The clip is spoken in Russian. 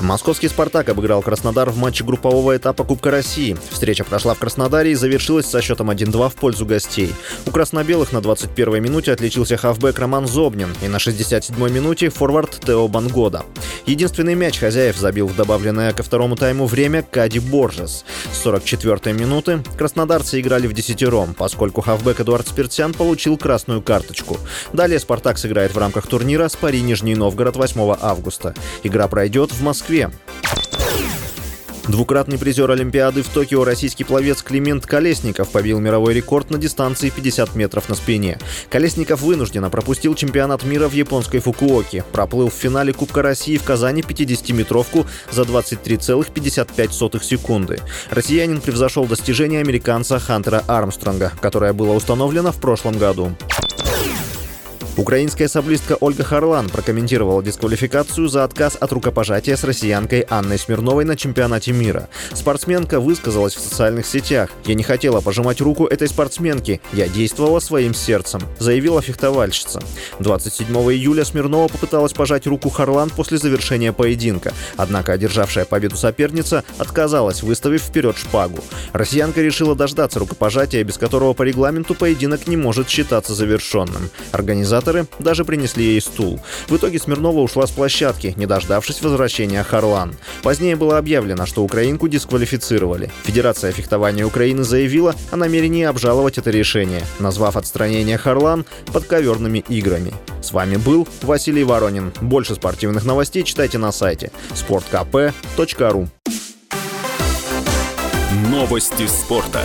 Московский «Спартак» обыграл Краснодар в матче группового этапа Кубка России. Встреча прошла в Краснодаре и завершилась со счетом 1-2 в пользу гостей. У краснобелых на 21-й минуте отличился хавбэк Роман Зобнин и на 67-й минуте форвард Тео Бангода. Единственный мяч хозяев забил в добавленное ко второму тайму время Кади Боржес. С 44-й минуты краснодарцы играли в десятером, поскольку хавбэк Эдуард Спиртян получил красную карточку. Далее «Спартак» сыграет в рамках турнира с Пари Нижний Новгород 8 августа. Игра пройдет в Москве Москве. Двукратный призер Олимпиады в Токио российский пловец Климент Колесников побил мировой рекорд на дистанции 50 метров на спине. Колесников вынужденно пропустил чемпионат мира в японской Фукуоке, проплыл в финале Кубка России в Казани 50-метровку за 23,55 секунды. Россиянин превзошел достижение американца Хантера Армстронга, которое было установлено в прошлом году. Украинская саблистка Ольга Харлан прокомментировала дисквалификацию за отказ от рукопожатия с россиянкой Анной Смирновой на чемпионате мира. Спортсменка высказалась в социальных сетях. «Я не хотела пожимать руку этой спортсменки. Я действовала своим сердцем», — заявила фехтовальщица. 27 июля Смирнова попыталась пожать руку Харлан после завершения поединка. Однако одержавшая победу соперница отказалась, выставив вперед шпагу. Россиянка решила дождаться рукопожатия, без которого по регламенту поединок не может считаться завершенным. Организатор организаторы даже принесли ей стул. В итоге Смирнова ушла с площадки, не дождавшись возвращения Харлан. Позднее было объявлено, что украинку дисквалифицировали. Федерация фехтования Украины заявила о намерении обжаловать это решение, назвав отстранение Харлан подковерными играми. С вами был Василий Воронин. Больше спортивных новостей читайте на сайте sportkp.ru Новости спорта.